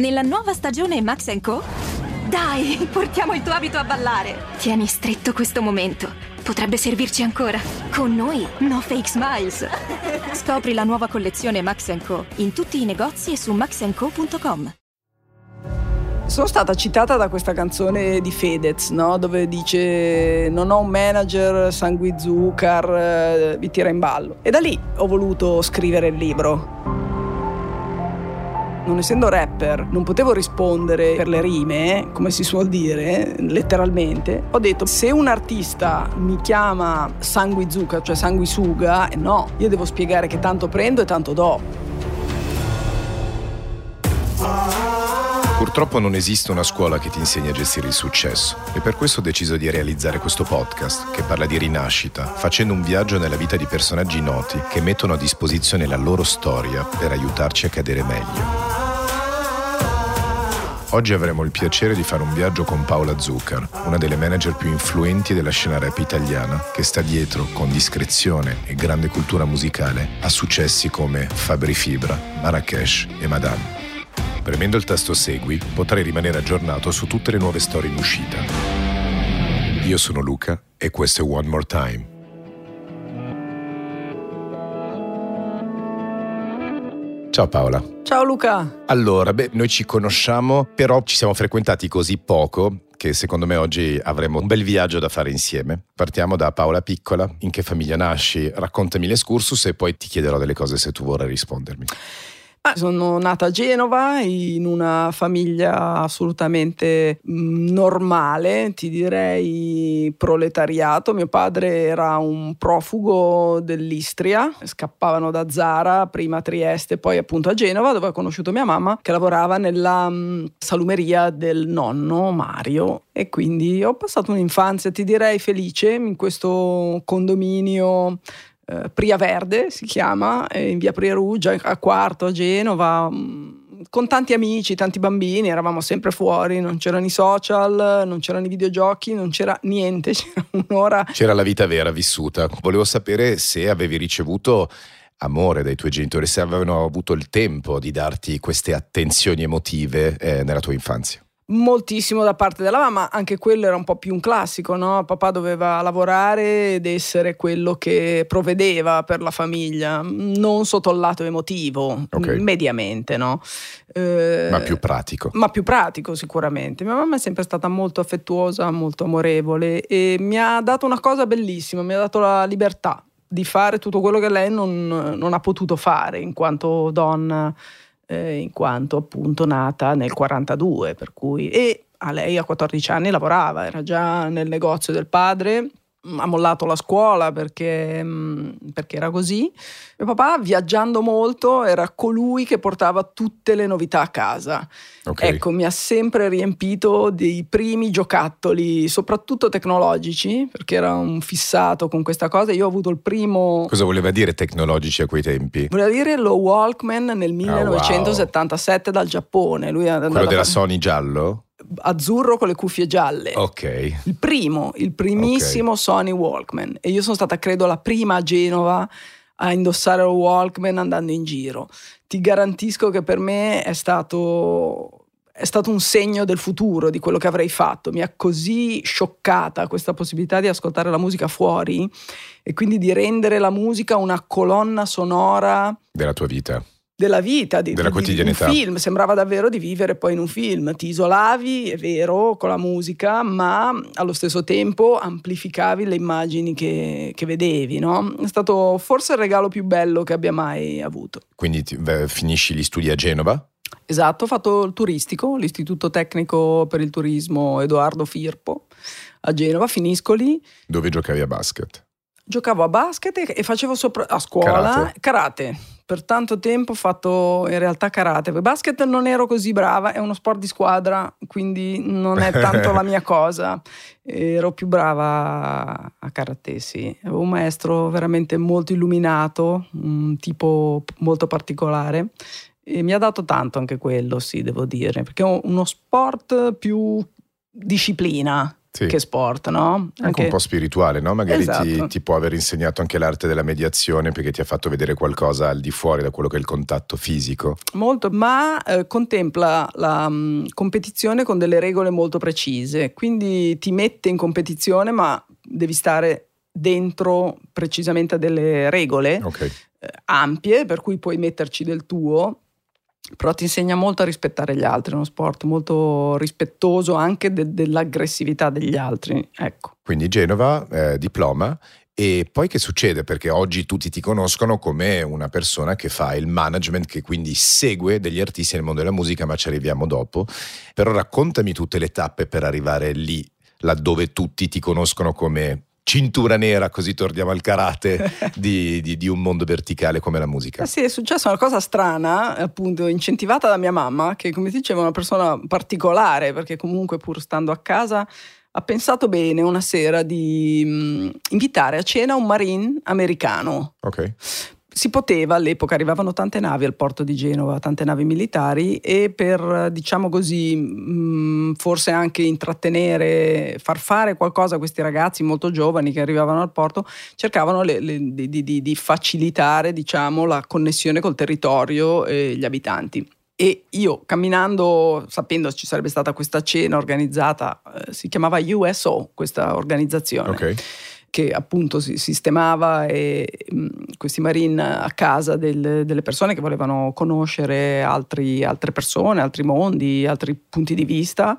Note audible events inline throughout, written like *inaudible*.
Nella nuova stagione Max Co? Dai, portiamo il tuo abito a ballare. Tieni stretto questo momento. Potrebbe servirci ancora. Con noi, no fake smiles. Scopri la nuova collezione Max Co in tutti i negozi e su maxco.com. Sono stata citata da questa canzone di Fedez, no? dove dice non ho un manager, Sangui Zucar, eh, vi tira in ballo. E da lì ho voluto scrivere il libro. Non essendo rapper, non potevo rispondere per le rime, come si suol dire, letteralmente. Ho detto, se un artista mi chiama sanguizuca, cioè sanguisuga, no, io devo spiegare che tanto prendo e tanto do. Purtroppo non esiste una scuola che ti insegni a gestire il successo e per questo ho deciso di realizzare questo podcast che parla di rinascita, facendo un viaggio nella vita di personaggi noti che mettono a disposizione la loro storia per aiutarci a cadere meglio. Oggi avremo il piacere di fare un viaggio con Paola Zucker, una delle manager più influenti della scena rap italiana, che sta dietro, con discrezione e grande cultura musicale, a successi come Fabri Fibra, Marrakesh e Madame. Premendo il tasto Segui potrai rimanere aggiornato su tutte le nuove storie in uscita. Io sono Luca e questo è One More Time. Ciao Paola. Ciao Luca. Allora, beh, noi ci conosciamo, però ci siamo frequentati così poco che secondo me oggi avremo un bel viaggio da fare insieme. Partiamo da Paola Piccola, in che famiglia nasci, raccontami l'escursus e poi ti chiederò delle cose se tu vorrai rispondermi. Ah, sono nata a Genova in una famiglia assolutamente mm, normale, ti direi proletariato. Mio padre era un profugo dell'Istria, scappavano da Zara, prima a Trieste, poi appunto a Genova, dove ho conosciuto mia mamma che lavorava nella mm, salumeria del nonno Mario. E quindi ho passato un'infanzia, ti direi, felice in questo condominio eh, Pria Verde si chiama, in via Pria Ruggia, a Quarto, a Genova, mm, con tanti amici, tanti bambini, eravamo sempre fuori, non c'erano i social, non c'erano i videogiochi, non c'era niente, *laughs* c'era un'ora. C'era la vita vera vissuta. Volevo sapere se avevi ricevuto amore dai tuoi genitori, se avevano avuto il tempo di darti queste attenzioni emotive eh, nella tua infanzia moltissimo da parte della mamma, anche quello era un po' più un classico, no? Papà doveva lavorare ed essere quello che provvedeva per la famiglia, non sotto il lato emotivo, okay. mediamente, no? Eh, ma più pratico. Ma più pratico sicuramente. Mia mamma è sempre stata molto affettuosa, molto amorevole e mi ha dato una cosa bellissima, mi ha dato la libertà di fare tutto quello che lei non, non ha potuto fare in quanto donna eh, in quanto appunto nata nel 42, per cui e a lei a 14 anni lavorava, era già nel negozio del padre ha mollato la scuola perché, mm, perché, era così. Mio papà, viaggiando molto, era colui che portava tutte le novità a casa. Okay. Ecco, mi ha sempre riempito dei primi giocattoli, soprattutto tecnologici, perché era un fissato con questa cosa. Io ho avuto il primo. Cosa voleva dire tecnologici a quei tempi? Voleva dire lo Walkman nel 1977 oh, wow. dal Giappone. Lui Quello della Sony giallo? Azzurro con le cuffie gialle. Ok. Il primo, il primissimo okay. Sony Walkman. E io sono stata, credo, la prima a Genova a indossare il Walkman andando in giro. Ti garantisco che per me è stato, è stato un segno del futuro, di quello che avrei fatto. Mi ha così scioccata questa possibilità di ascoltare la musica fuori e quindi di rendere la musica una colonna sonora della tua vita della vita, di, della di, quotidianità. Di un film, sembrava davvero di vivere poi in un film, ti isolavi, è vero, con la musica, ma allo stesso tempo amplificavi le immagini che, che vedevi, no? È stato forse il regalo più bello che abbia mai avuto. Quindi ti, beh, finisci gli studi a Genova? Esatto, ho fatto il turistico, l'Istituto Tecnico per il Turismo Edoardo Firpo a Genova, finisco lì. Dove giocavi a basket? Giocavo a basket e facevo sopra a scuola karate. karate. Per tanto tempo ho fatto in realtà karate. Basket non ero così brava, è uno sport di squadra, quindi non è tanto la mia *laughs* cosa. Ero più brava a karate, sì. Avevo un maestro veramente molto illuminato, un tipo molto particolare. E mi ha dato tanto anche quello, sì, devo dire, perché è uno sport più disciplina sì. che sport, no? Anche, anche, un po' spirituale, no? Magari esatto. ti, ti, può aver insegnato anche l'arte della mediazione perché ti ha fatto vedere qualcosa al di fuori da quello che è il contatto fisico. Molto, ma eh, contempla la um, competizione con delle regole molto precise, quindi ti mette in competizione ma devi stare dentro precisamente a delle regole okay. eh, ampie per cui puoi metterci del tuo però ti insegna molto a rispettare gli altri, è uno sport molto rispettoso anche de- dell'aggressività degli altri. Ecco. Quindi Genova, eh, diploma. E poi che succede? Perché oggi tutti ti conoscono come una persona che fa il management, che quindi segue degli artisti nel mondo della musica, ma ci arriviamo dopo. Però raccontami tutte le tappe per arrivare lì, laddove tutti ti conoscono come cintura nera, così torniamo al karate, *laughs* di, di, di, un mondo verticale come la musica. Eh sì, è successa una cosa strana, appunto, incentivata da mia mamma, che come ti dicevo è una persona particolare, perché comunque pur stando a casa ha pensato bene una sera di mh, mm, invitare a cena un marine americano. Ok si poteva all'epoca, arrivavano tante navi al porto di Genova, tante navi militari e per, diciamo così, mh, forse anche intrattenere, far fare qualcosa a questi ragazzi molto giovani che arrivavano al porto, cercavano le, le, di, di, di, facilitare, diciamo, la connessione col territorio e gli abitanti. E io camminando, sapendo ci sarebbe stata questa cena organizzata, eh, si chiamava USO, questa organizzazione. Okay che appunto si sistemava e, mh, questi marine a casa del, delle persone che volevano conoscere altri, altre persone, altri mondi, altri punti di vista.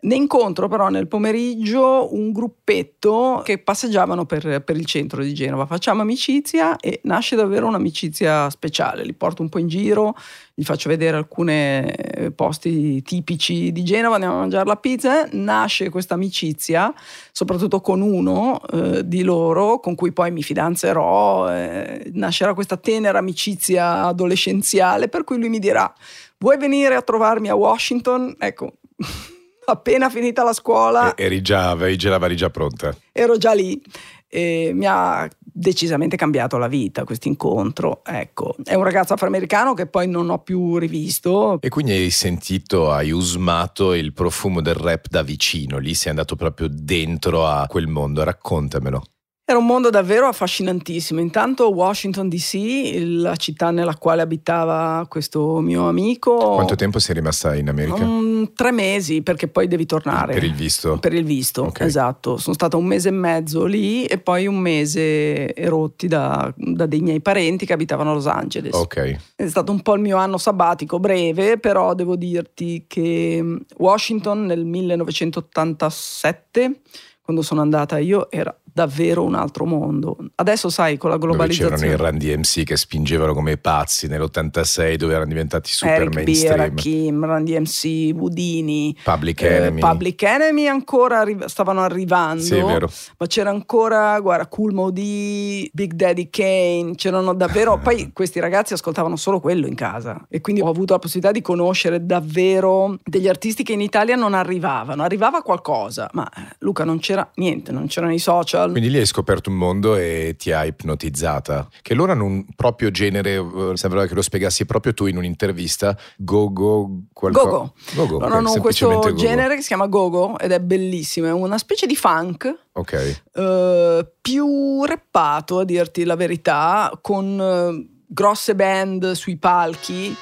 Ne incontro però nel pomeriggio un gruppetto che passeggiavano per, per, il centro di Genova. Facciamo amicizia e nasce davvero un'amicizia speciale. Li porto un po' in giro, gli faccio vedere alcuni posti tipici di Genova, andiamo a mangiare la pizza. Nasce questa amicizia, soprattutto con uno eh, di loro con cui poi mi fidanzerò. Eh, nascerà questa tenera amicizia adolescenziale per cui lui mi dirà vuoi venire a trovarmi a Washington? Ecco *laughs* *laughs* appena finita la scuola. E, eri già, avevi già la valigia pronta. Ero già lì e mi ha decisamente cambiato la vita questo incontro. Ecco, è un ragazzo afroamericano che poi non ho più rivisto. E quindi hai sentito, hai usmato il profumo del rap da vicino, lì sei andato proprio dentro a quel mondo, raccontamelo. Era un mondo davvero affascinantissimo. Intanto Washington DC, la città nella quale abitava questo mio amico. Quanto tempo sei rimasta in America? Um, tre mesi, perché poi devi tornare. Per il visto? Per il visto, okay. esatto. Sono stata un mese e mezzo lì e poi un mese erotti da, da dei miei parenti che abitavano a Los Angeles. Ok. È stato un po' il mio anno sabbatico, breve, però devo dirti che Washington nel 1987 quando sono andata io era davvero un altro mondo. Adesso sai, con la globalizzazione... Dove c'erano i Run DMC che spingevano come pazzi nell'86 dove erano diventati super Eric mainstream. B, Kim, Run DMC, Budini. Public Enemy. Eh, Public Enemy ancora arri- stavano arrivando. Sì. Ma c'era ancora, guarda, Cool Modi, Big Daddy Kane, c'erano davvero... *laughs* poi questi ragazzi ascoltavano solo quello in casa e quindi ho avuto la possibilità di conoscere davvero degli artisti che in Italia non arrivavano. Arrivava qualcosa, ma eh, Luca non c'era niente, non c'erano i social social. Quindi lì hai scoperto un mondo e ti ha ipnotizzata. Che loro hanno un proprio genere, eh, sembrava che lo spiegassi proprio tu in un'intervista, go-go qualcosa. Go-go. go-go loro hanno questo go-go. genere che si chiama go-go ed è bellissimo, è una specie di funk. Ok. Uh, più rappato, a dirti la verità, con... Uh, grosse band sui palchi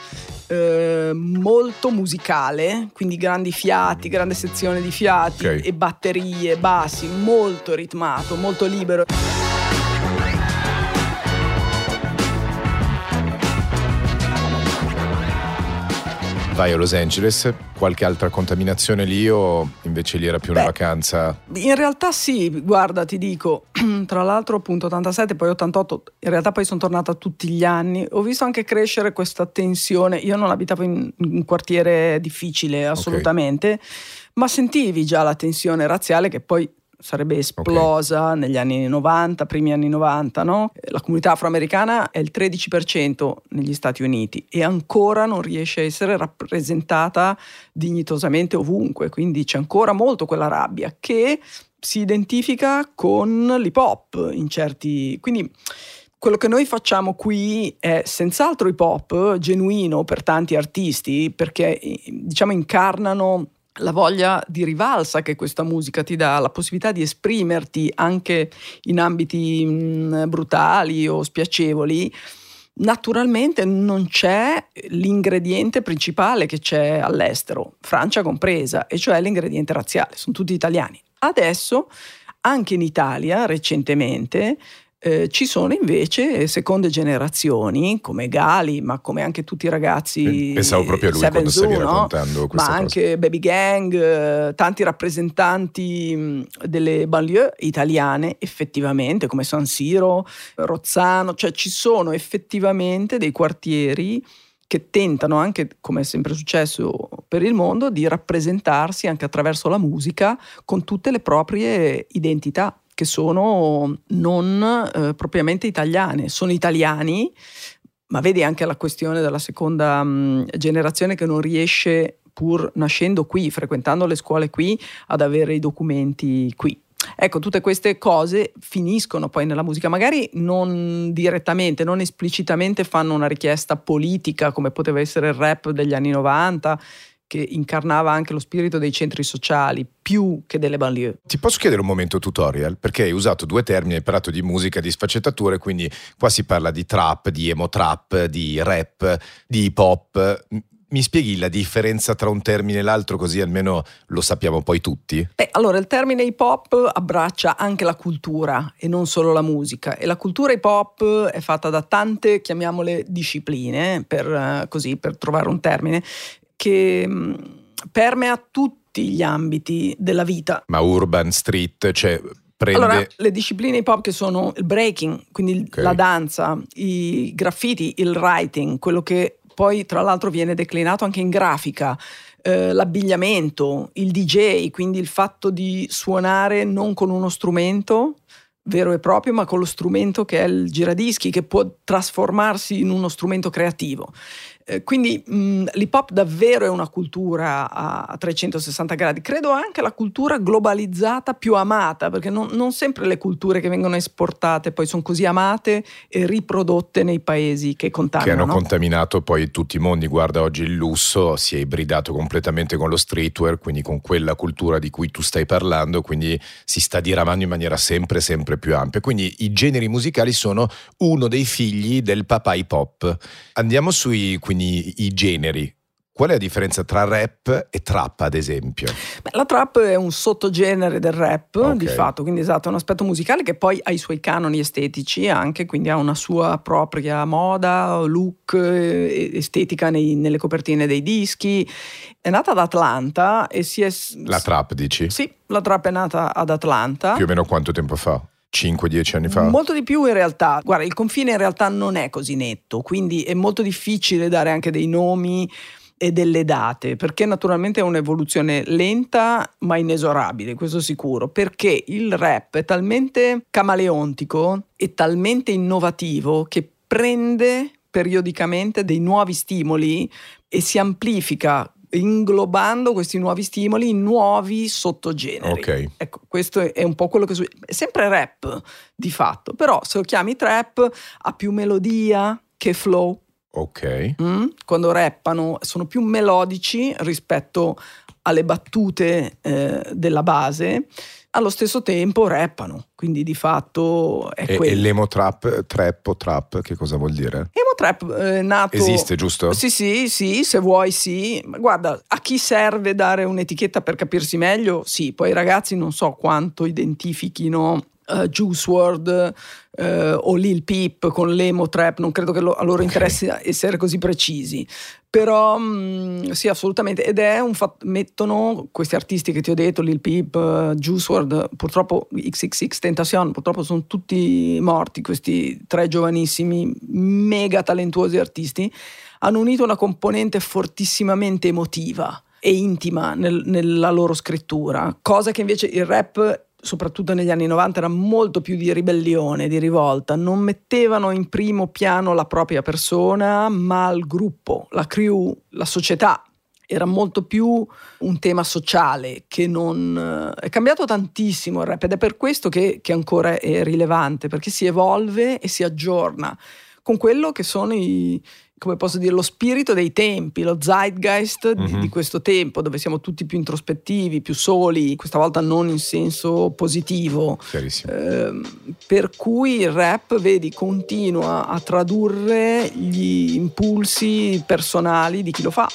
eh, molto musicale, quindi grandi fiati, grande sezione di fiati okay. e batterie, bassi, molto ritmato, molto libero. Vai a Los Angeles, qualche altra contaminazione lì o invece lì era più una Beh, vacanza? In realtà sì, guarda, ti dico, *clears throat* tra l'altro appunto 87, poi 88, in realtà poi sono tornata tutti gli anni, ho visto anche crescere questa tensione, io non abitavo in un quartiere difficile assolutamente, okay. ma sentivi già la tensione razziale che poi sarebbe esplosa okay. negli anni 90, primi anni 90, no? La comunità afroamericana è il 13% negli Stati Uniti e ancora non riesce a essere rappresentata dignitosamente ovunque, quindi c'è ancora molto quella rabbia che si identifica con l'hip hop in certi... Quindi, quello che noi facciamo qui è senz'altro hip hop genuino per tanti artisti perché diciamo incarnano la voglia di rivalsa che questa musica ti dà, la possibilità di esprimerti anche in ambiti mh, brutali o spiacevoli, naturalmente non c'è l'ingrediente principale che c'è all'estero, Francia compresa, e cioè l'ingrediente razziale, sono tutti italiani. Adesso, anche in Italia, recentemente, eh, ci sono invece seconde generazioni come Gali, ma come anche tutti i ragazzi. Pensavo proprio a lui quando stavi Zoo, raccontando no? questa Ma cosa. anche Baby Gang, eh, tanti rappresentanti mh, delle banlieue italiane, effettivamente, come San Siro, Rozzano, cioè ci sono effettivamente dei quartieri che tentano anche, come è sempre successo per il mondo, di rappresentarsi anche attraverso la musica con tutte le proprie identità che sono non eh, propriamente italiane, sono italiani, ma vedi anche la questione della seconda mh, generazione che non riesce, pur nascendo qui, frequentando le scuole qui, ad avere i documenti qui. Ecco, tutte queste cose finiscono poi nella musica, magari non direttamente, non esplicitamente fanno una richiesta politica come poteva essere il rap degli anni 90 che incarnava anche lo spirito dei centri sociali più che delle banlieue. Ti posso chiedere un momento tutorial? Perché hai usato due termini, hai parlato di musica, di sfaccettature, quindi qua si parla di trap, di emo trap, di rap, di hip hop. Mi spieghi la differenza tra un termine e l'altro così almeno lo sappiamo poi tutti? Beh, allora il termine hip hop abbraccia anche la cultura e non solo la musica e la cultura hip hop è fatta da tante, chiamiamole discipline, per, uh, così, per trovare un termine, che mh, permea tutti gli ambiti della vita. Ma urban, street, cioè prende... Allora, le discipline hip hop che sono il breaking, quindi Okay. la danza, i graffiti, il writing, quello che poi tra l'altro viene declinato anche in grafica, eh, l'abbigliamento, il DJ, quindi il fatto di suonare non con uno strumento vero e proprio, ma con lo strumento che è il giradischi, che può trasformarsi in uno strumento creativo. Eh, quindi mh, l'hip hop davvero è una cultura a, a 360 gradi, credo anche la cultura globalizzata più amata, perché non, non sempre le culture che vengono esportate poi sono così amate e riprodotte nei paesi che che contaminano. hanno contaminato poi tutti i mondi. Guarda, oggi il lusso si è ibridato completamente con lo streetwear, quindi con quella cultura di cui tu stai parlando, quindi si sta diramando in maniera sempre, sempre più ampia. Quindi i generi musicali sono uno dei figli del papà hip hop. Andiamo sui quindi, i generi. Qual è la differenza tra rap e trap, ad esempio? Beh, la trap è un sottogenere del rap, Ok. di fatto, quindi esatto, è un aspetto musicale che poi ha i suoi canoni estetici anche, quindi ha una sua propria moda, look, eh, estetica nei- nelle copertine dei dischi. È nata ad Atlanta e si è... La trap, dici? Sì, la trap è nata ad Atlanta. Più o meno quanto tempo fa? 5-10 anni fa? Molto di più in realtà. Guarda, il confine in realtà non è così netto, quindi è molto difficile dare anche dei nomi e delle date, perché naturalmente è un'evoluzione lenta ma inesorabile, questo sicuro, perché il rap è talmente camaleontico e talmente innovativo che prende periodicamente dei nuovi stimoli e si amplifica inglobando questi nuovi stimoli in nuovi sottogeneri. Ok. Ecco, questo è un po' quello che succede. È sempre rap di fatto, però se lo chiami trap ha più melodia che flow. Ok. mm? Quando rappano sono più melodici rispetto alle battute eh, della base, allo stesso tempo rappano, quindi di fatto è E, e quello. l'emo trap, trap o trap, che cosa vuol dire? Emo trap è nato... Esiste, giusto? Sì, sì, sì, se vuoi sì. Ma Guarda, a chi serve dare un'etichetta per capirsi meglio? Sì, poi i ragazzi non so quanto identifichino eh, Juice WRLD eh, o Lil Peep con l'emo trap, non credo che lo- a loro interessi essere così precisi. Però mh, sì, assolutamente. Ed è un fatto, mettono questi artisti che ti ho detto, Lil Peep, eh, Juice WRLD, purtroppo XXX Tentacion, purtroppo sono tutti morti, questi tre giovanissimi, mega talentuosi artisti, hanno unito una componente fortissimamente emotiva e intima nel- nella loro scrittura, cosa che invece il rap soprattutto negli anni 90 era molto più di ribellione, di rivolta, non mettevano in primo piano la propria persona, ma il gruppo, la crew, la società. Era molto più un tema sociale che non... È cambiato tantissimo il rap ed è per questo che, che ancora è rilevante, perché si evolve e si aggiorna con quello che sono i, come posso dire, lo spirito dei tempi, lo zeitgeist mm-hmm. di, Mhm. di questo tempo, dove siamo tutti più introspettivi, più soli, questa volta non in senso positivo. Ehm, per cui il rap, vedi, continua a tradurre gli impulsi personali di chi lo fa.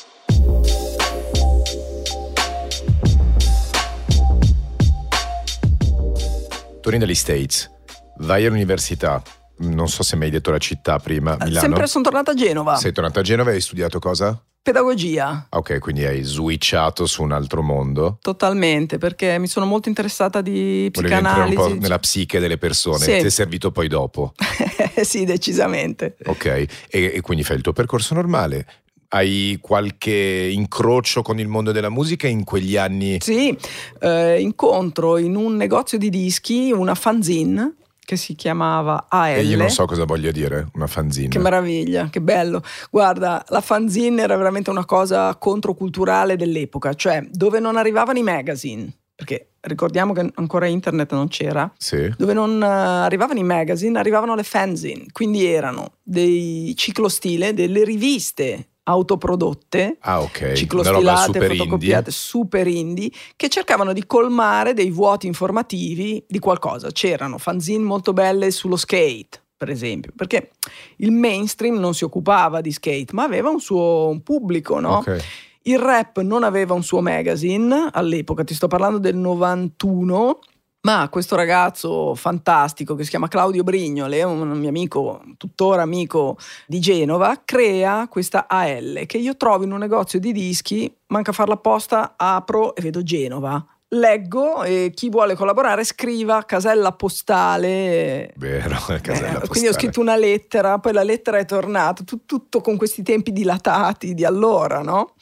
Torni dagli States, vai all'università, non so se mi hai detto la città prima, Milano. Sempre sono tornata a Genova, Sei tornata a Genova e hai studiato cosa? pedagogia. Ah, Ok, quindi hai switchato su un altro mondo. Totalmente, perché mi sono molto interessata di Volevi entrare un psicanalisi. po' nella psiche delle persone, Sì. ti è servito poi dopo. *laughs* sì, decisamente. Ok, e, e quindi fai il tuo percorso normale. Hai qualche incrocio con il mondo della musica in quegli anni? Sì, eh, incontro in un negozio di dischi una fanzine che si chiamava AL. E io non so cosa voglia dire, una fanzine. Che meraviglia, che bello. Guarda, la fanzine era veramente una cosa controculturale dell'epoca, cioè dove non arrivavano i magazine, perché ricordiamo che ancora internet non c'era, Sì. dove non eh, arrivavano i magazine, arrivavano le fanzine, quindi erano dei ciclostile, delle riviste autoprodotte Ah, ok. Una roba ciclostilate, super fotocopiate, indie. super indie, che cercavano di colmare dei vuoti informativi di qualcosa. C'erano fanzine molto belle sullo skate, per esempio, perché il mainstream non si occupava di skate, ma aveva un suo un pubblico, no? Ok. Il rap non aveva un suo magazine all'epoca, ti sto parlando del 91, ma questo ragazzo fantastico che si chiama Claudio Brignole, un mio amico, tuttora amico di Genova, crea questa AL che io trovo in un negozio di dischi, manca farla apposta, apro e vedo Genova. Leggo e chi vuole collaborare scriva casella postale Vero, la *laughs* casella eh, quindi ho postale. scritto una lettera, poi la lettera è tornata, tu- tutto con questi tempi dilatati di allora, no?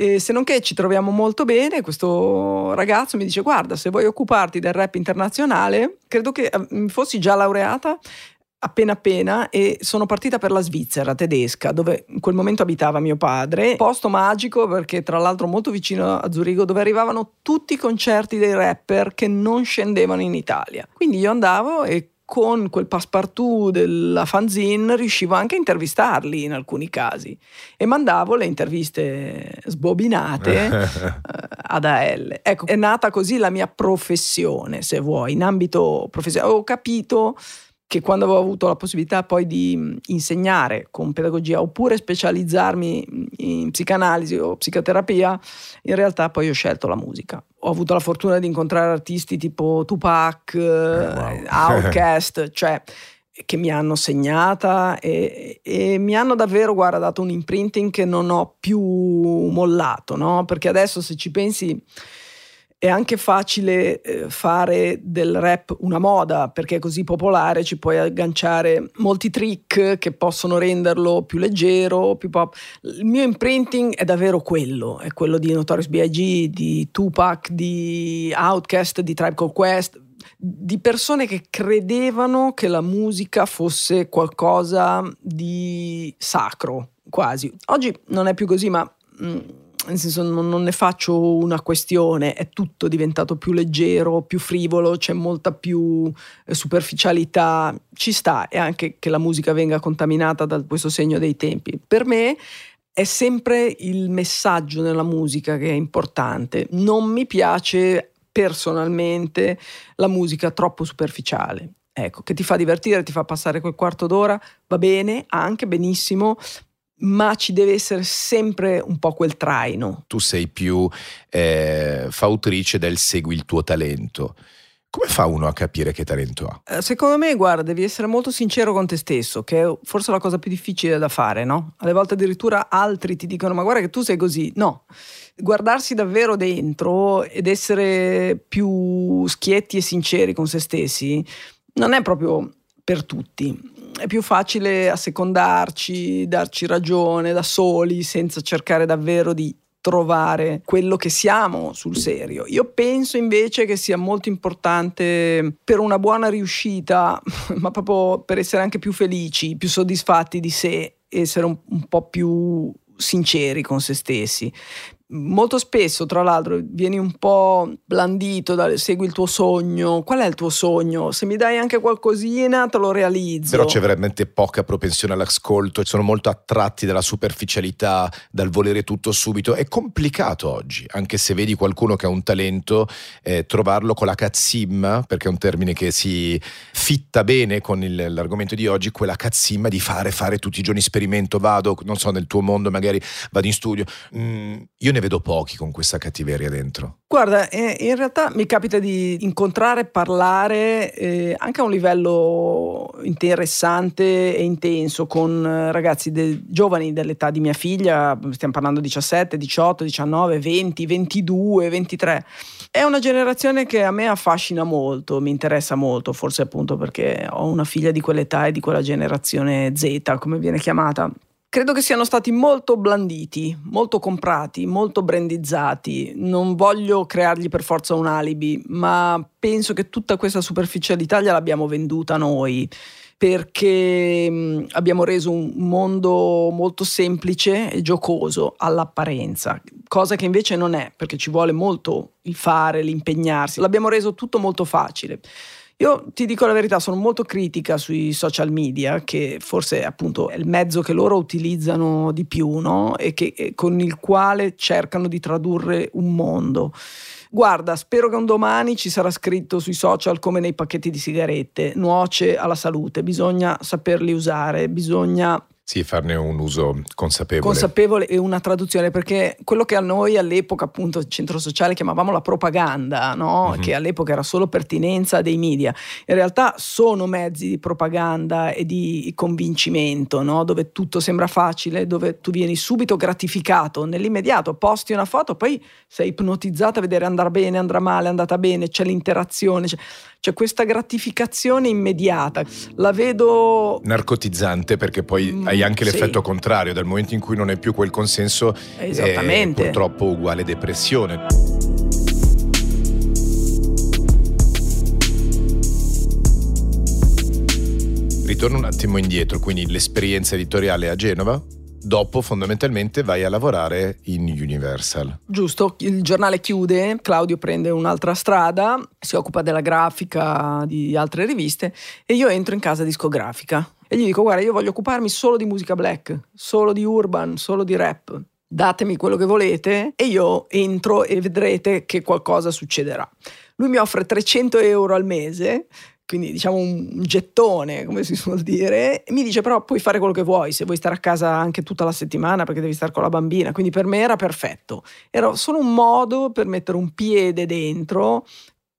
E se non che ci troviamo molto bene, questo ragazzo mi dice guarda se vuoi occuparti del rap internazionale, credo che eh, mi fossi già laureata appena appena e sono partita per la Svizzera tedesca dove in quel momento abitava mio padre. Posto magico perché tra l'altro molto vicino a Zurigo dove arrivavano tutti i concerti dei rapper che non scendevano in Italia. Quindi io andavo e con quel passepartout della fanzine riuscivo anche a intervistarli in alcuni casi e mandavo le interviste sbobinate *laughs* eh, ad AL. Ecco, è nata così la mia professione, se vuoi, in ambito professionale. Ho capito che quando avevo avuto la possibilità poi di mh, insegnare con pedagogia oppure specializzarmi in psicanalisi o psicoterapia, in realtà poi ho scelto la musica. Ho avuto la fortuna di incontrare artisti tipo Tupac, eh, wow. Outkast, *laughs* cioè che mi hanno segnata e, e mi hanno davvero guarda, dato un imprinting che non ho più mollato, no? Perché adesso se ci pensi è anche facile eh, fare del rap una moda perché è così popolare, ci puoi agganciare molti trick che possono renderlo più leggero, più pop. Il mio imprinting è davvero quello, è quello di Notorious B.I.G., di Tupac, di Outkast, di Tribe Called Quest, di persone che credevano che la musica fosse qualcosa di sacro, quasi. Oggi non è più così, ma... mm, nel senso non, non ne faccio una questione, è tutto diventato più leggero, più frivolo, c'è molta più eh, superficialità, ci sta e anche che la musica venga contaminata da questo segno dei tempi. Per me è sempre il messaggio nella musica che è importante, non mi piace personalmente la musica troppo superficiale. Ecco, che ti fa divertire, ti fa passare quel quarto d'ora, va bene, anche benissimo, ma ci deve essere sempre un po' quel traino. Tu sei più eh, fautrice del segui il tuo talento. Come fa uno a capire che talento ha? Eh, Secondo me, guarda, devi essere molto sincero con te stesso, che è forse la cosa più difficile da fare, no? Alle volte addirittura altri ti dicono, ma guarda che tu sei così. No, guardarsi davvero dentro ed essere più schietti e sinceri con se stessi non è proprio per tutti. È più facile assecondarci, darci ragione da soli, senza cercare davvero di trovare quello che siamo sul serio. Io penso invece che sia molto importante per una buona riuscita, *laughs* ma proprio per essere anche più felici, più soddisfatti di sé, essere un, un po' più sinceri con se stessi. Molto spesso, tra l'altro, vieni un po' blandito da segui il tuo sogno. Qual è il tuo sogno? Se mi dai anche qualcosina, te lo realizzo. Però c'è veramente poca propensione all'ascolto, sono molto attratti dalla superficialità, dal volere tutto subito. È complicato oggi, anche se vedi qualcuno che ha un talento, eh, trovarlo con la cazzimma, perché è un termine che si fitta bene con il, l'argomento di oggi, quella cazzimma di fare, fare tutti i giorni esperimento, vado, non so, nel tuo mondo magari vado in studio. Mm, io ne ne vedo pochi con questa cattiveria dentro. Guarda, eh, in realtà mi capita di incontrare, parlare eh, anche a un livello interessante e intenso con eh, ragazzi de- giovani dell'età di mia figlia, stiamo parlando 17, 18, 19, 20, 22, 23. È una generazione che a me affascina molto, mi interessa molto, forse appunto perché ho una figlia di quell'età e di quella generazione Z, come viene chiamata credo che siano stati molto blanditi, molto comprati, molto brandizzati. Non voglio creargli per forza un alibi, ma penso che tutta questa superficialità gliel'abbiamo venduta noi perché abbiamo reso un mondo molto semplice e giocoso all'apparenza, cosa che invece non è, perché ci vuole molto il fare, l'impegnarsi. L'abbiamo reso tutto molto facile. Io ti dico la verità, sono molto critica sui social media, che forse appunto è il mezzo che loro utilizzano di più, no? E, che, e con il quale cercano di tradurre un mondo. Guarda, spero che un domani ci sarà scritto sui social come nei pacchetti di sigarette, nuoce alla salute, bisogna saperli usare, bisogna sì, farne un uso consapevole. Consapevole e una traduzione, perché quello che a noi all'epoca, appunto, il centro sociale chiamavamo la propaganda, no? mm-hmm. che all'epoca era solo pertinenza dei media, in realtà sono mezzi di propaganda e di convincimento, no? dove tutto sembra facile, dove tu vieni subito gratificato nell'immediato, posti una foto, poi sei ipnotizzato a vedere andrà bene, andrà male, è andata bene, c'è l'interazione. C'è c'è questa gratificazione immediata. La vedo narcotizzante perché poi mm, hai anche l'effetto sì. contrario, dal momento in cui non hai più quel consenso, Esattamente. è purtroppo uguale depressione. Ritorno un attimo indietro, quindi l'esperienza editoriale a Genova dopo fondamentalmente vai a lavorare in Universal. Giusto, il giornale chiude, Claudio prende un'altra strada, si occupa della grafica di altre riviste e io entro in casa discografica e gli dico guarda io voglio occuparmi solo di musica black, solo di urban, solo di rap. Datemi quello che volete e io entro e vedrete che qualcosa succederà. Lui mi offre 300 euro al mese quindi diciamo un gettone, come si suol dire, mi dice però puoi fare quello che vuoi, se vuoi stare a casa anche tutta la settimana perché devi stare con la bambina, quindi per me era perfetto. Era solo un modo per mettere un piede dentro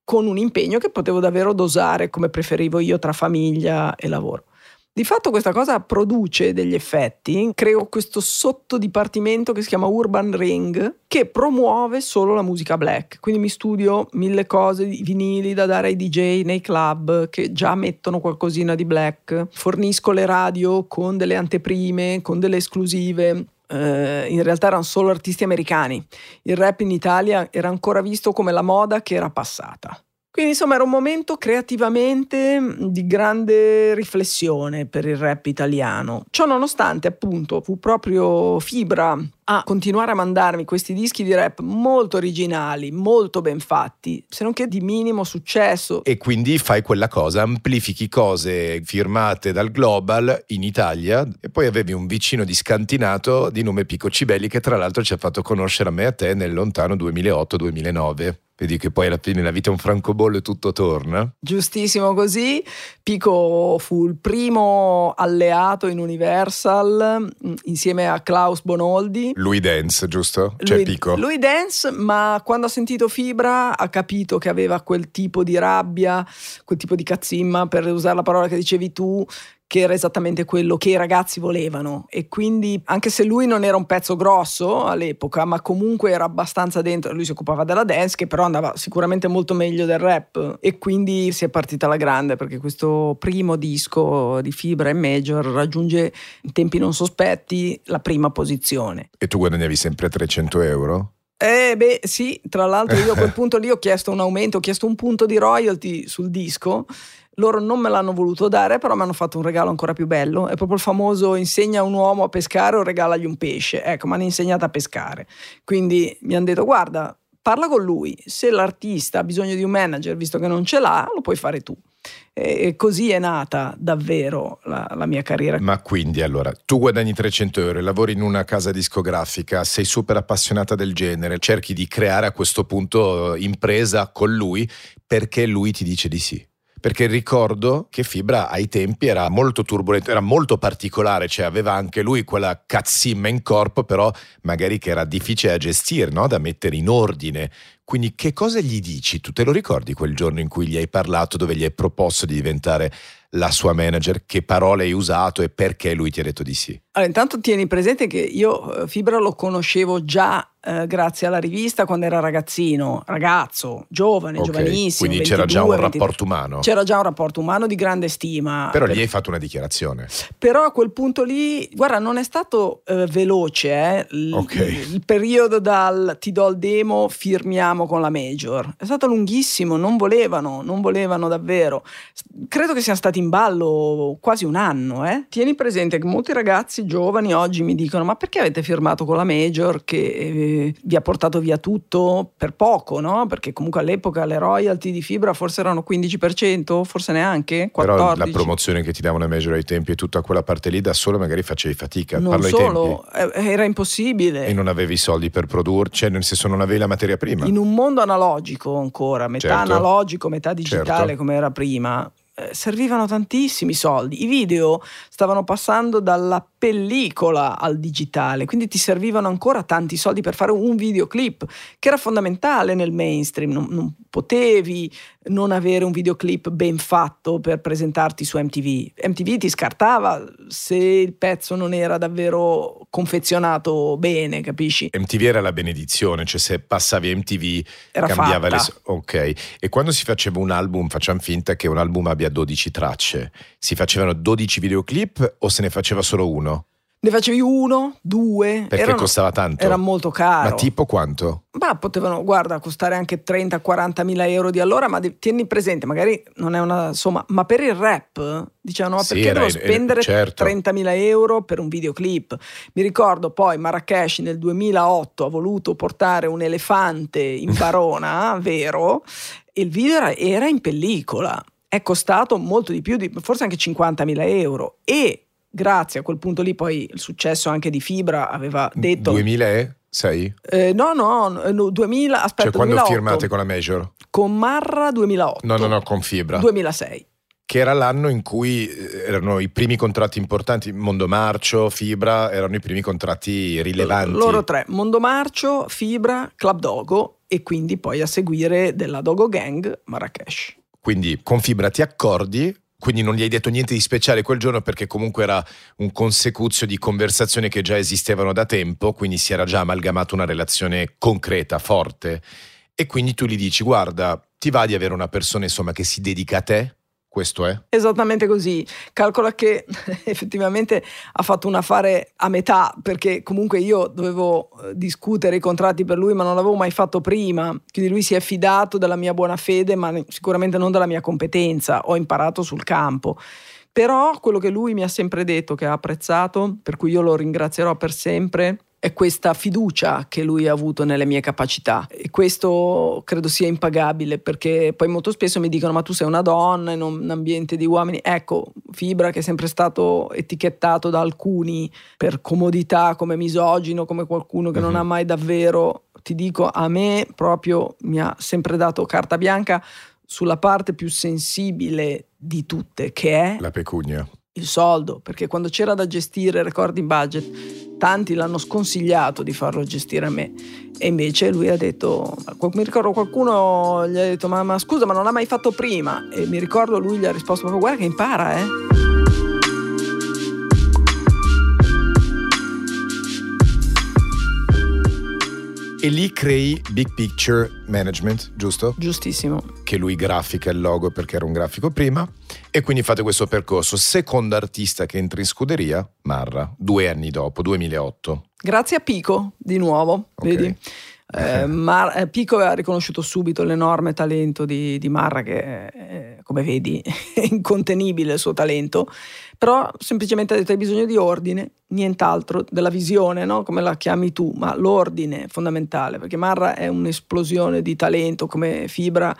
con un impegno che potevo davvero dosare come preferivo io tra famiglia e lavoro. Di fatto questa cosa produce degli effetti, creo questo sottodipartimento che si chiama Urban Ring che promuove solo la musica black, quindi mi studio mille cose vinili da dare ai DJ nei club che già mettono qualcosina di black, fornisco le radio con delle anteprime, con delle esclusive, Uh, in realtà erano solo artisti americani. Il rap in Italia era ancora visto come la moda che era passata. Quindi insomma era un momento creativamente di grande riflessione per il rap italiano. Ciò nonostante appunto fu proprio Fibra a continuare a mandarmi questi dischi di rap molto originali, molto ben fatti, se non che di minimo successo. E quindi fai quella cosa, amplifichi cose firmate dal Global in Italia e poi avevi un vicino di scantinato di nome Pico Cibelli che tra l'altro ci ha fatto conoscere a me e a te nel lontano 2008-2009. Vedi che poi alla fine la vita è un francobollo e tutto torna. Giustissimo così. Pico fu il primo alleato in Universal mm, insieme a Klaus Bonoldi. Lui dance, giusto? Cioè lui, Pico. Lui dance, ma quando ha sentito Fibra ha capito che aveva quel tipo di rabbia, quel tipo di cazzimma, per usare la parola che dicevi tu, che era esattamente quello che i ragazzi volevano. E quindi anche se lui non era un pezzo grosso all'epoca ma comunque era abbastanza dentro lui si occupava della dance che però andava sicuramente molto meglio del rap. E quindi si è partita alla grande perché questo primo disco di Fibra e Major raggiunge in tempi non sospetti la prima posizione. E tu guadagnavi sempre 300 euro? Eh beh sì, tra l'altro io a quel *laughs* punto lì ho chiesto un aumento, ho chiesto un punto di royalty sul disco. Loro non me l'hanno voluto dare, però mi hanno fatto un regalo ancora più bello. È proprio il famoso insegna un uomo a pescare o regalagli un pesce. Ecco, mi hanno insegnato a pescare. Quindi mi hanno detto guarda, parla con lui. Se l'artista ha bisogno di un manager, visto che non ce l'ha, lo puoi fare tu. E così è nata davvero la, la, mia carriera. Ma quindi allora, tu guadagni 300 euro, lavori in una casa discografica, sei super appassionata del genere, cerchi di creare a questo punto impresa con lui perché lui ti dice di sì perché ricordo che Fibra ai tempi era molto turbolento, era molto particolare, cioè aveva anche lui quella cazzimma in corpo, però magari che era difficile da gestire, no? da mettere in ordine. Quindi che cosa gli dici? Tu te lo ricordi quel giorno in cui gli hai parlato, dove gli hai proposto di diventare la sua manager? Che parole hai usato e perché lui ti ha detto di sì? Allora, intanto tieni presente che io eh, Fibra lo conoscevo già eh, grazie alla rivista quando era ragazzino, ragazzo, giovane, okay. giovanissimo. Quindi 22, c'era già un 23. rapporto umano. C'era già un rapporto umano di grande stima. Però per... gli hai fatto una dichiarazione. Però a quel punto lì, guarda, non è stato eh, veloce eh, l- okay. il, il periodo dal ti do il demo, firmiamo con la major. È stato lunghissimo, non volevano, non volevano davvero. Credo che siano stati in ballo quasi un anno. Eh. Tieni presente che molti ragazzi giovani oggi mi dicono ma perché avete firmato con la major che eh, vi ha portato via tutto per poco, no? Perché comunque all'epoca le royalty di fibra forse erano 15%, forse neanche 14%. Però la promozione che ti davano le major ai tempi e tutta quella parte lì da solo magari facevi fatica. Non Parlo solo, eh, era impossibile. E non avevi i soldi per produrre, cioè nel senso non avevi la materia prima. In un mondo analogico ancora, metà certo. analogico, metà digitale certo. come era prima, eh, servivano tantissimi soldi. I video stavano passando dalla pellicola al digitale, quindi ti servivano ancora tanti soldi per fare un videoclip, che era fondamentale nel mainstream. Non, non potevi non avere un videoclip ben fatto per presentarti su MTV. MTV ti scartava se il pezzo non era davvero confezionato bene, capisci? MTV era la benedizione, cioè se passavi MTV era cambiava fatta. le... Ok, e quando si faceva un album, facciamo finta che un album abbia 12 tracce, si facevano 12 videoclip o se ne faceva solo uno? Ne facevi uno, due. Perché erano, costava tanto? Era molto caro. Ma tipo quanto? Ma potevano, guarda, costare anche 30-40 mila euro di allora, ma de- tieni presente, magari non è una somma, ma per il rap dicevano, ma sì, perché devo spendere certo. 30 mila euro per un videoclip? Mi ricordo poi Marrakesh nel 2008 ha voluto portare un elefante in *laughs* Barona, vero? E il video era, era in pellicola. È costato molto di più, di, forse anche 50 mila euro. E grazie a quel punto lì poi il successo anche di Fibra aveva detto 2006? Eh, no, no, 2000, aspetta, cioè quando 2008. firmate con la Major? Con Marra 2008. No, no, no, con Fibra. 2006 che era l'anno in cui eh, erano i primi contratti importanti, Mondo Marcio, Fibra, erano i primi contratti rilevanti. Loro tre, Mondo Marcio, Fibra, Club Dogo e quindi poi a seguire della Dogo Gang Marrakesh. Quindi con Fibra ti accordi quindi non gli hai detto niente di speciale quel giorno perché comunque era un consecuzio di conversazioni che già esistevano da tempo, quindi si era già amalgamata una relazione concreta, forte. E quindi tu gli dici, guarda, ti va di avere una persona insomma che si dedica a te? Questo è? Esattamente così. Calcola che *laughs* effettivamente ha fatto un affare a metà, perché comunque io dovevo eh, discutere i contratti per lui, ma non l'avevo mai fatto prima. Quindi lui si è fidato della mia buona fede, ma sicuramente non della mia competenza. Ho imparato sul campo. Però quello che lui mi ha sempre detto, che ha apprezzato, per cui io lo ringrazierò per sempre, è questa fiducia che lui ha avuto nelle mie capacità e questo credo sia impagabile perché poi molto spesso mi dicono ma tu sei una donna in un ambiente di uomini ecco Fibra che è sempre stato etichettato da alcuni per comodità come misogino come qualcuno che uh-huh. non mhm. ha mai davvero ti dico a me proprio mi ha sempre dato carta bianca sulla parte più sensibile di tutte che è la pecunia il soldo, perché quando c'era da gestire il recording budget, tanti l'hanno sconsigliato di farlo gestire a me. E invece lui ha detto, mi ricordo qualcuno gli ha detto, ma, ma scusa, ma non l'ha mai fatto prima? E mi ricordo lui gli ha risposto proprio, guarda che impara, eh. E lì crei Big Picture Management, giusto? Giustissimo. Che lui grafica il logo perché era un grafico prima. E quindi fate questo percorso. Secondo artista che entra in scuderia, Marra, due anni dopo, 2008. Grazie a Pico, di nuogo, okay. vedi? *laughs* Eh, Mar- eh, Pico ha riconosciuto subito l'enorme talento di, di Marra, che è, come vedi è *laughs* incontenibile il suo talento, però semplicemente ha detto hai bisogno di ordine, nient'altro, della visione, no? come la chiami tu, ma l'ordine è fondamentale, perché Marra è un'esplosione di talento come fibra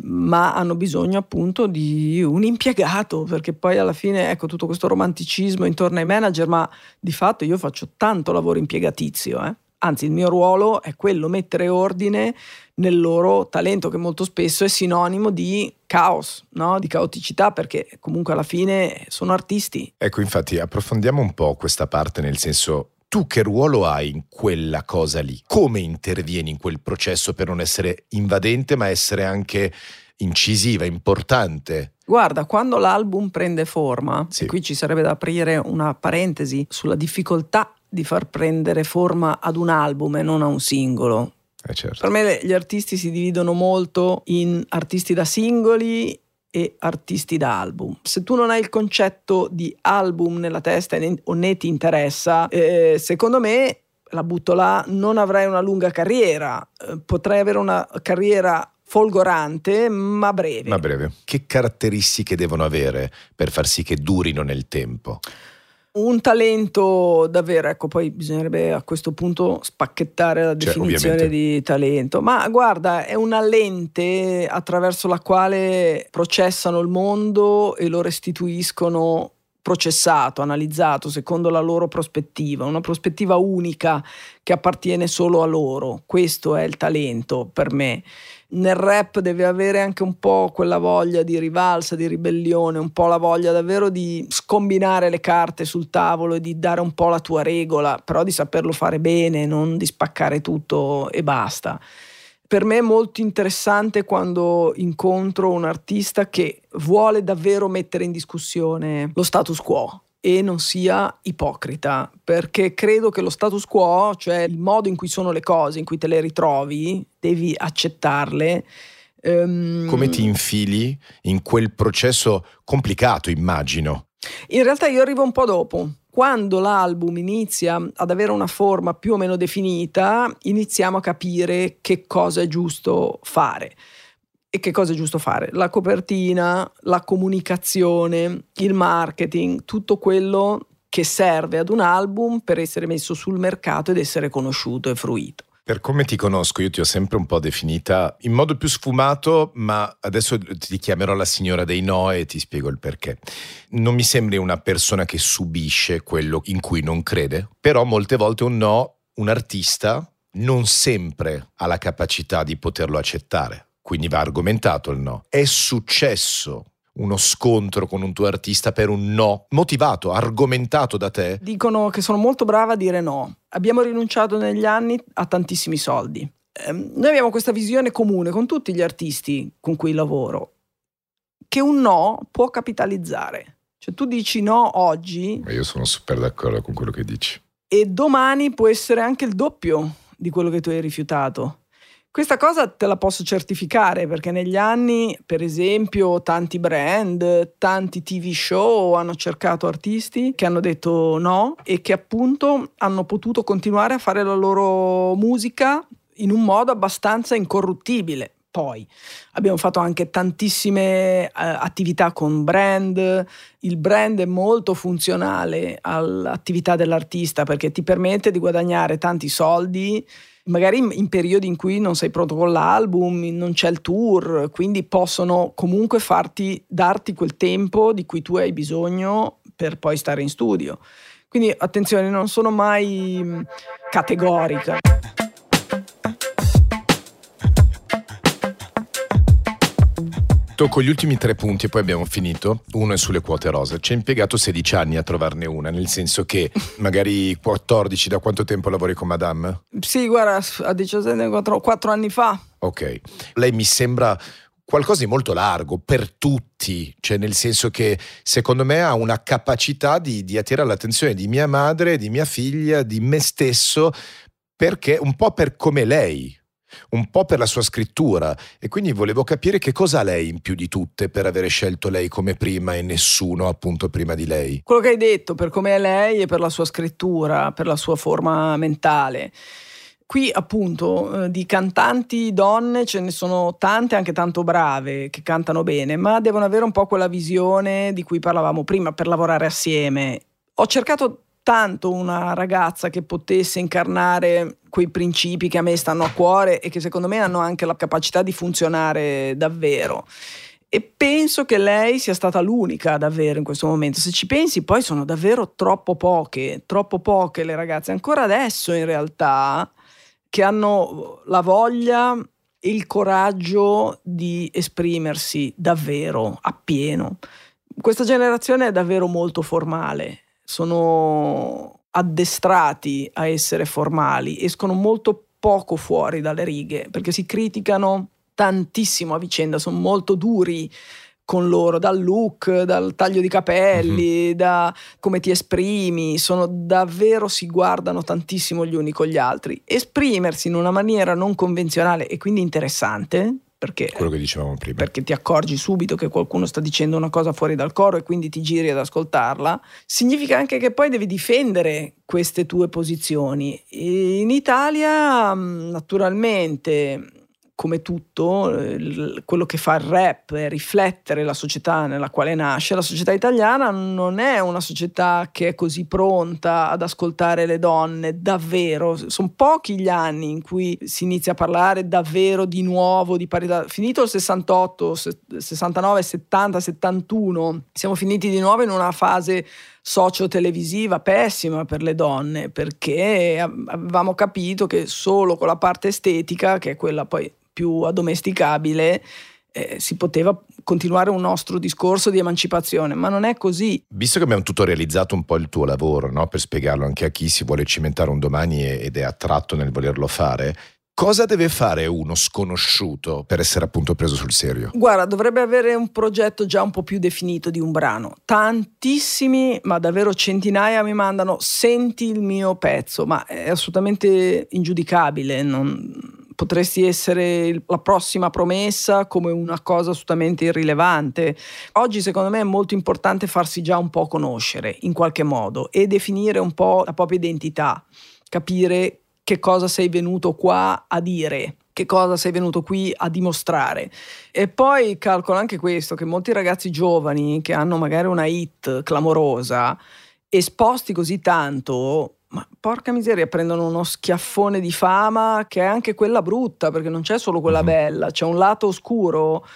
ma hanno bisogno appunto di un impiegato, perché poi alla fine ecco tutto questo romanticismo intorno ai manager, ma di fatto io faccio tanto lavoro impiegatizio, eh? anzi il mio ruolo è quello, mettere ordine nel loro talento che molto spesso è sinonimo di caos, no? di caoticità, perché comunque alla fine sono artisti. Ecco, infatti approfondiamo un po' questa parte, nel senso tu che ruolo hai in quella cosa lì? Come intervieni in quel processo per non essere invadente, ma essere anche incisiva, importante? Guarda, quando l'album prende forma, Sì. qui ci sarebbe da aprire una parentesi sulla difficoltà di far prendere forma ad un album e non a un singolo. Eh certo. Per me gli artisti si dividono molto in artisti da singoli e artisti da album. Se tu non hai il concetto di album nella testa ne- o né ti interessa, eh, secondo me, la butto là, non avrai una lunga carriera. Eh, potrai avere una carriera folgorante, ma breve. Ma breve, che caratteristiche devono avere per far sì che durino nel tempo? Un talento davvero, ecco, poi bisognerebbe a questo punto spacchettare la Cioè, definizione ovviamente. di talento. Ma guarda, è una lente attraverso la quale processano il mondo e lo restituiscono processato, analizzato secondo la loro prospettiva, una prospettiva unica che appartiene solo a loro. Questo è il talento per me. Nel rap deve avere anche un po' quella voglia di rivalsa, di ribellione, un po' la voglia davvero di scombinare le carte sul tavolo e di dare un po' la tua regola, però di saperlo fare bene, non di spaccare tutto e basta. Per me è molto interessante quando incontro un artista che vuole davvero mettere in discussione lo status quo e non sia ipocrita, perché credo che lo status quo, cioè il modo in cui sono le cose, in cui te le ritrovi, devi accettarle. ehm, Come ti infili in quel processo complicato, immagino? in realtà io arrivo un po' dopo. Quando l'album inizia ad avere una forma più o meno definita, iniziamo a capire che cosa è giusto fare. E che cosa è giusto fare? La copertina, la comunicazione, il marketing, tutto quello che serve ad un album per essere messo sul mercato ed essere conosciuto e fruito. Per come ti conosco, io ti ho sempre un po' definita in modo più sfumato, ma adesso ti chiamerò la signora dei no e ti spiego il perché. Non mi sembri una persona che subisce quello in cui non crede, però molte volte un no, un artista non sempre ha la capacità di poterlo accettare, quindi va argomentato il no. È successo uno scontro con un tuo artista per un no motivato, argomentato da te? Dicono che sono molto brava a dire no. Abbiamo rinunciato negli anni a tantissimi soldi. Ehm, noi abbiamo questa visione comune con tutti gli artisti con cui lavoro, che un no può capitalizzare. Cioè tu dici no oggi Io sono super d'accordo con quello che dici. e domani può essere anche il doppio di quello che tu hai rifiutato. Questa cosa te la posso certificare perché negli anni, per esempio, tanti brand, tanti TV show hanno cercato artisti che hanno detto no e che appunto hanno potuto continuare a fare la loro musica in un modo abbastanza incorruttibile. Poi abbiamo fatto anche tantissime eh, attività con brand, il brand è molto funzionale all'attività dell'artista perché ti permette di guadagnare tanti soldi, magari in, periodi in cui non sei pronto con l'album, non c'è il tour, quindi possono comunque farti, darti quel tempo di cui tu hai bisogno per poi stare in studio. Quindi attenzione, non sono mai categorica. Tocco gli ultimi tre punti e poi abbiamo finito. Uno è sulle quote rosa. Ci ha impiegato 16 anni a trovarne una, nel senso che *laughs* magari 14, da quanto tempo lavori con Madame? Sì, guarda, a 17, 4, 4 anni fa. Ok. Lei mi sembra qualcosa di molto largo per tutti, cioè nel senso che secondo me ha una capacità di, di attirare l'attenzione di mia madre, di mia figlia, di me stesso, perché un po' per come lei, un po' per la sua scrittura e quindi volevo capire che cosa ha lei in più di tutte per avere scelto lei come prima e nessuno appunto prima di lei. Quello che hai detto, per come è lei e per la sua scrittura, per la sua forma mentale. qui appunto eh, di cantanti donne ce ne sono tante anche tanto brave che cantano bene, ma devono avere un po' quella visione di cui parlavamo prima per lavorare assieme. Ho cercato tanto una ragazza che potesse incarnare quei principi che a me stanno a cuore e che secondo me hanno anche la capacità di funzionare davvero. E penso che lei sia stata l'unica davvero in questo momento. Se ci pensi, poi sono davvero troppo poche, troppo poche le ragazze, ancora adesso in realtà, che hanno la voglia e il coraggio di esprimersi davvero appieno. Questa generazione è davvero molto formale sono addestrati a essere formali, escono molto poco fuori dalle righe perché si criticano tantissimo a vicenda, sono molto duri con loro, dal look, dal taglio di capelli, mm-hmm. da come ti esprimi, sono davvero si guardano tantissimo gli uni con gli altri. Esprimersi in una maniera non convenzionale e quindi interessante, perché, quello che dicevamo prima. Perché ti accorgi subito che qualcuno sta dicendo una cosa fuori dal coro e quindi ti giri ad ascoltarla, significa anche che poi devi difendere queste tue posizioni. In Italia, naturalmente, come tutto, quello che fa il rap è riflettere la società nella quale nasce. La società italiana non è una società che è così pronta ad ascoltare le donne, davvero. Sono pochi gli anni in cui si inizia a parlare davvero di nuovo di parità. Finito il 68, 69, 70, 71, siamo finiti di nuovo in una fase socio-televisiva pessima per le donne perché avevamo capito che solo con la parte estetica, che è quella poi più addomesticabile, eh, si poteva continuare un nostro discorso di emancipazione, ma non è così. Visto che abbiamo tutto realizzato un po' il tuo lavoro, no? per spiegarlo anche a chi si vuole cimentare un domani ed è attratto nel volerlo fare, Cosa deve fare uno sconosciuto per essere appunto preso sul serio? Guarda, dovrebbe avere un progetto già un po' più definito di un brano. Tantissimi, ma davvero centinaia mi mandano senti il mio pezzo, ma è assolutamente ingiudicabile, non, potresti essere la prossima promessa come una cosa assolutamente irrilevante. Oggi secondo me è molto importante farsi già un po' conoscere in qualche modo e definire un po' la propria identità, capire che cosa sei venuto qua a dire che cosa sei venuto qui a dimostrare. E poi calcolo anche questo, che molti ragazzi giovani che hanno magari una hit clamorosa, esposti così tanto, ma porca miseria, prendono uno schiaffone di fama che è anche quella brutta, perché non c'è solo quella mhm. bella, c'è un lato oscuro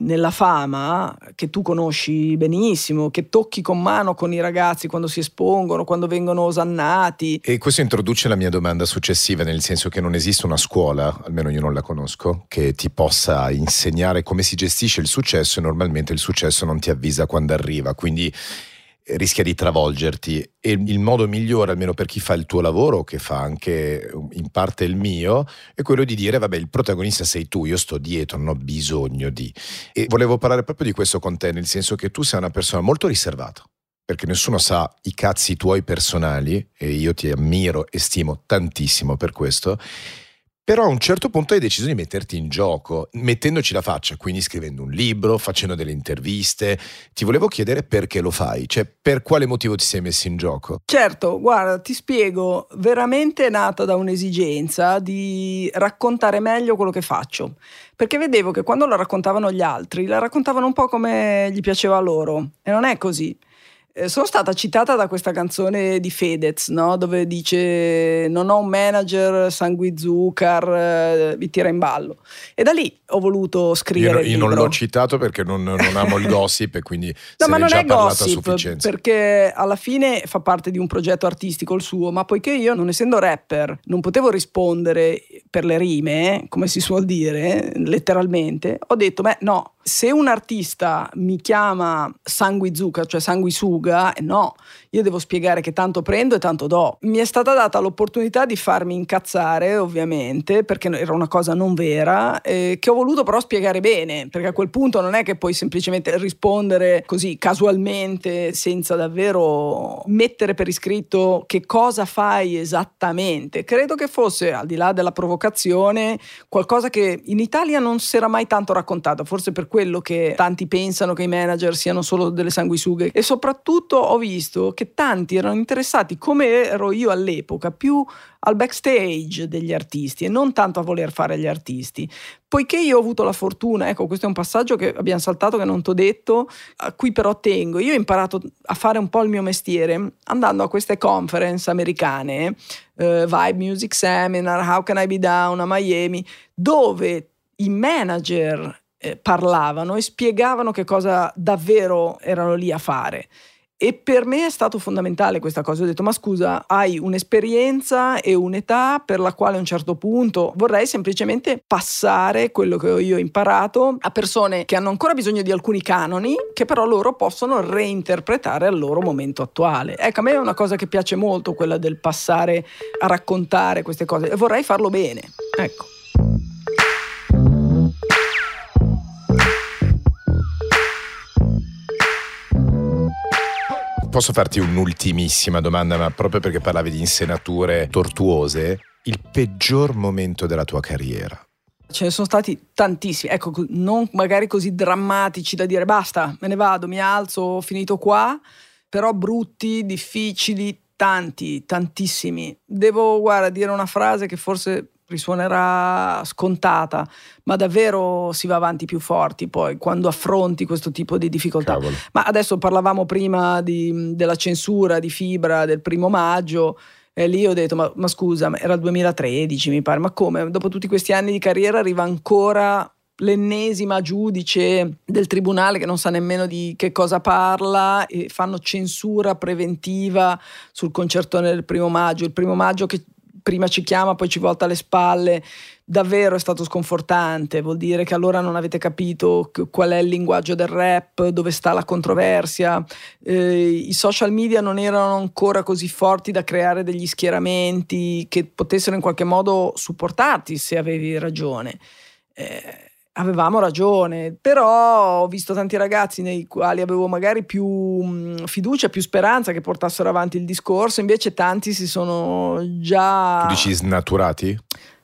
nella fama che tu conosci benissimo, che tocchi con mano con i ragazzi quando si espongono, quando vengono osannati. E questo introduce la mia domanda successiva, nel senso che non esiste una scuola, almeno io non la conosco, che ti possa insegnare come si gestisce il successo e normalmente il successo non ti avvisa quando arriva. Quindi rischia di travolgerti e il modo migliore, almeno per chi fa il tuo lavoro, che fa anche in parte il mio, è quello di dire vabbè il protagonista sei tu, io sto dietro, non ho bisogno di. E volevo parlare proprio di questo con te, nel senso che tu sei una persona molto riservata, perché nessuno sa i cazzi tuoi personali e io ti ammiro e stimo tantissimo per questo però a un certo punto hai deciso di metterti in gioco, mettendoci la faccia, quindi scrivendo un libro, facendo delle interviste. Ti volevo chiedere perché lo fai, cioè per quale motivo ti sei messo in gioco? Certo, guarda, ti spiego, veramente è nata da un'esigenza di raccontare meglio quello che faccio. Perché vedevo che quando la raccontavano gli altri, la raccontavano un po' come gli piaceva loro. E non è così. Eh, sono stata citata da questa canzone di Fedez, no? dove dice non ho un manager sanguizucar, eh, vi tira in ballo. E da lì ho voluto scrivere. Io, io non l'ho citato perché non, non amo il gossip e quindi *laughs* no, se ma non già è parlato gossip, a sufficienza. Perché alla fine fa parte di un progetto artistico il suo, ma poiché io, non essendo rapper, non potevo rispondere per le rime, come si suol dire, letteralmente, ho detto, beh no, se un artista mi chiama sanguizuca, cioè sanguisuga, eh no, io devo spiegare che tanto prendo e tanto do. Mi è stata data l'opportunità di farmi incazzare, ovviamente, perché era una cosa non vera, eh, che ho voluto però spiegare bene, perché a quel punto non è che puoi semplicemente rispondere così casualmente, senza davvero mettere per iscritto che cosa fai esattamente. Credo che fosse, al di là della provocazione, qualcosa che in Italia non si era mai tanto raccontato, forse per quello che tanti pensano che i manager siano solo delle sanguisughe. E soprattutto ho visto che tanti erano interessati, come ero io all'epoca, più al backstage degli artisti e non tanto a voler fare gli artisti. Poiché io ho avuto la fortuna, ecco, questo è un passaggio che abbiamo saltato, che non ti ho detto, a cui però tengo. Io ho imparato a fare un po' il mio mestiere andando a queste conference americane, uh, Vibe Music Seminar, How Can I Be Down a Miami, dove i manager eh, parlavano e spiegavano che cosa davvero erano lì a fare. E per me è stato fondamentale questa cosa. Ho detto: Ma scusa, hai un'esperienza e un'età per la quale a un certo punto vorrei semplicemente passare quello che io ho imparato a persone che hanno ancora bisogno di alcuni canoni, che però loro possono reinterpretare al loro momento attuale. Ecco, a me è una cosa che piace molto, quella del passare a raccontare queste cose e vorrei farlo bene. Ecco. Posso farti un'ultimissima domanda, ma proprio perché parlavi di insenature tortuose, il peggior momento della tua carriera? Ce ne sono stati tantissimi, ecco, non magari così drammatici da dire basta, me ne vado, mi alzo, ho finito qua, però brutti, difficili, tanti, tantissimi. Devo, guarda, dire una frase che forse risuonerà scontata, ma davvero si va avanti più forti poi quando affronti questo tipo di difficoltà. Cavolo. Ma adesso parlavamo prima di, della censura di Fibra del primo maggio. E lì ho detto, ma, ma scusa, era il 2013 mi pare, ma come? Dopo tutti questi anni di carriera arriva ancora l'ennesima giudice del tribunale che non sa nemmeno di che cosa parla e fanno censura preventiva sul concertone del primo maggio. Il primo maggio che prima ci chiama, poi ci volta le spalle. Davvero è stato sconfortante, vuol dire che allora non avete capito qual è il linguaggio del rap, dove sta la controversia. Eh, I social media non erano ancora così forti da creare degli schieramenti che potessero in qualche modo supportarti se avevi ragione. Eh, avevamo ragione, però ho visto tanti ragazzi nei quali avevo magari più mm, fiducia, più speranza che portassero avanti il discorso, invece tanti si sono già... Tu dici snaturati?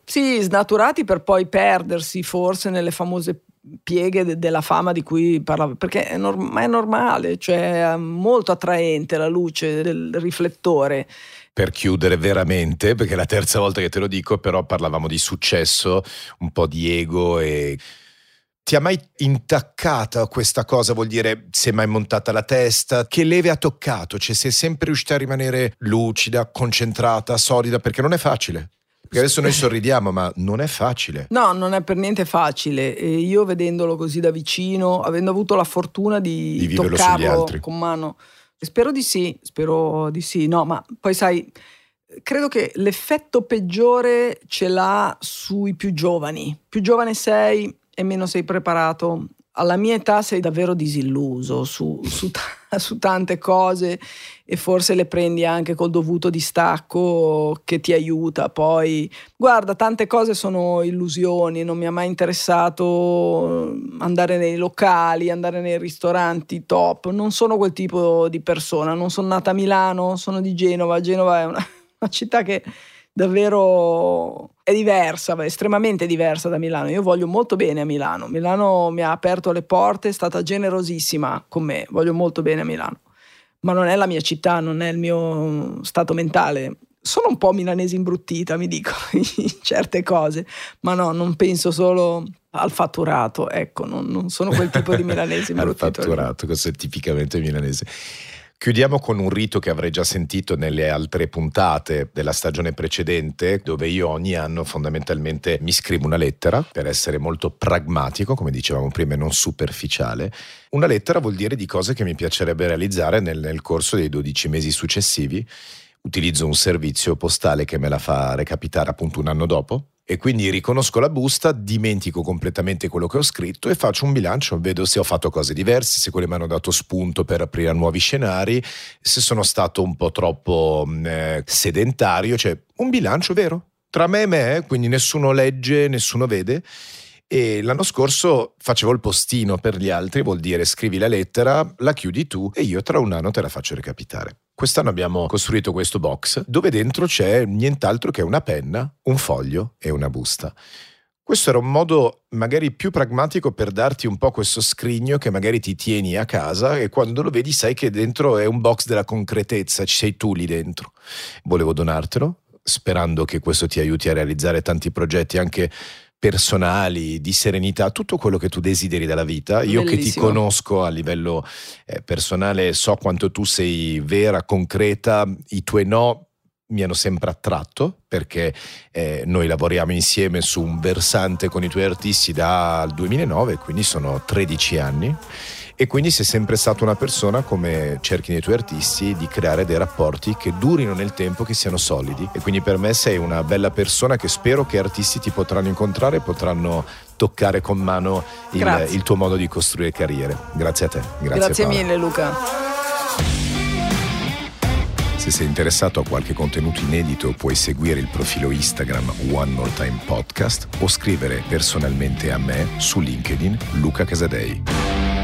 Sì, snaturati per poi perdersi forse nelle famose pieghe de- della fama di cui parlavo, perché è, norm- è normale, cioè è molto attraente la luce del riflettore per chiudere veramente, perché è la terza volta che te lo dico, però parlavamo di successo, un po' di ego e ti ha mai intaccata questa cosa? Vuol dire, si è mai montata la testa? Che leve ha toccato? Cioè, sei sempre riuscita a rimanere lucida, concentrata, solida? Perché non è facile. Perché adesso noi sorridiamo, ma non è facile. No, non è per niente facile. E io vedendolo così da vicino, avendo avuto la fortuna di, di toccarlo con mano, spero di sì, spero di sì. No, ma poi sai, credo che l'effetto peggiore ce l'ha sui più giovani. Più giovane sei, e meno sei preparato. Alla mia età sei davvero disilluso su, su, *laughs* su, tante cose e forse le prendi anche col dovuto distacco che ti aiuta. Poi, guarda, tante cose sono illusioni, non mi ha mai interessato andare nei locali, andare nei ristoranti top, non sono quel tipo di persona, non sono nata a Milano, sono di Genova, Genova è una, *laughs* una città che davvero è diversa, è estremamente diversa da Milano. Io voglio molto bene a Milano. Milano mi ha aperto le porte, è stata generosissima con me, voglio molto bene a Milano. Ma non è la mia città, non è il mio stato mentale. Sono un po' milanese imbruttita, mi dico, *laughs* in certe cose, ma no, non penso solo al fatturato, ecco, non, non sono quel tipo di milanese imbruttito. *laughs* al fatturato, così tipicamente milanese. Chiudiamo con un rito che avrei già sentito nelle altre puntate della stagione precedente, dove io ogni anno fondamentalmente mi scrivo una lettera, per essere molto pragmatico, come dicevamo prima, e non superficiale. Una lettera vuol dire di cose che mi piacerebbe realizzare nel, nel corso dei 12 mesi successivi. Utilizzo un servizio postale che me la fa recapitare appunto un anno dopo, e quindi riconosco la busta, dimentico completamente quello che ho scritto e faccio un bilancio, vedo se ho fatto cose diverse, se quelle mi hanno dato spunto per aprire nuovi scenari, se sono stato un po' troppo mm, eh, sedentario, cioè un bilancio vero, tra me e me, quindi nessuno legge, nessuno vede. E l'anno scorso facevo il postino per gli altri, vuol dire scrivi la lettera, la chiudi tu e io tra un anno te la faccio recapitare. Quest'anno abbiamo costruito questo box dove dentro c'è nient'altro che una penna, un foglio e una busta. Questo era un modo magari più pragmatico per darti un po' questo scrigno che magari ti tieni a casa e quando lo vedi sai che dentro è un box della concretezza, ci sei tu lì dentro. Volevo donartelo, sperando che questo ti aiuti a realizzare tanti progetti anche personali, di serenità, tutto quello che tu desideri dalla vita. Io Bellissimo. che ti conosco a livello eh, personale so quanto tu sei vera, concreta, i tuoi no mi hanno sempre attratto perché eh, noi lavoriamo insieme su un versante con i tuoi artisti dal 2009, quindi sono 13 anni e quindi sei sempre stata una persona come cerchi nei tuoi artisti di creare dei rapporti che durino nel tempo, che siano solidi e quindi per me sei una bella persona che spero che artisti ti potranno incontrare e potranno toccare con mano il, il tuo modo di costruire carriere. Grazie a te. Grazie, Grazie mille Luca. Se sei interessato a qualche contenuto inedito puoi seguire il profilo Instagram One More Time Podcast o scrivere personalmente a me su LinkedIn Luca Casadei.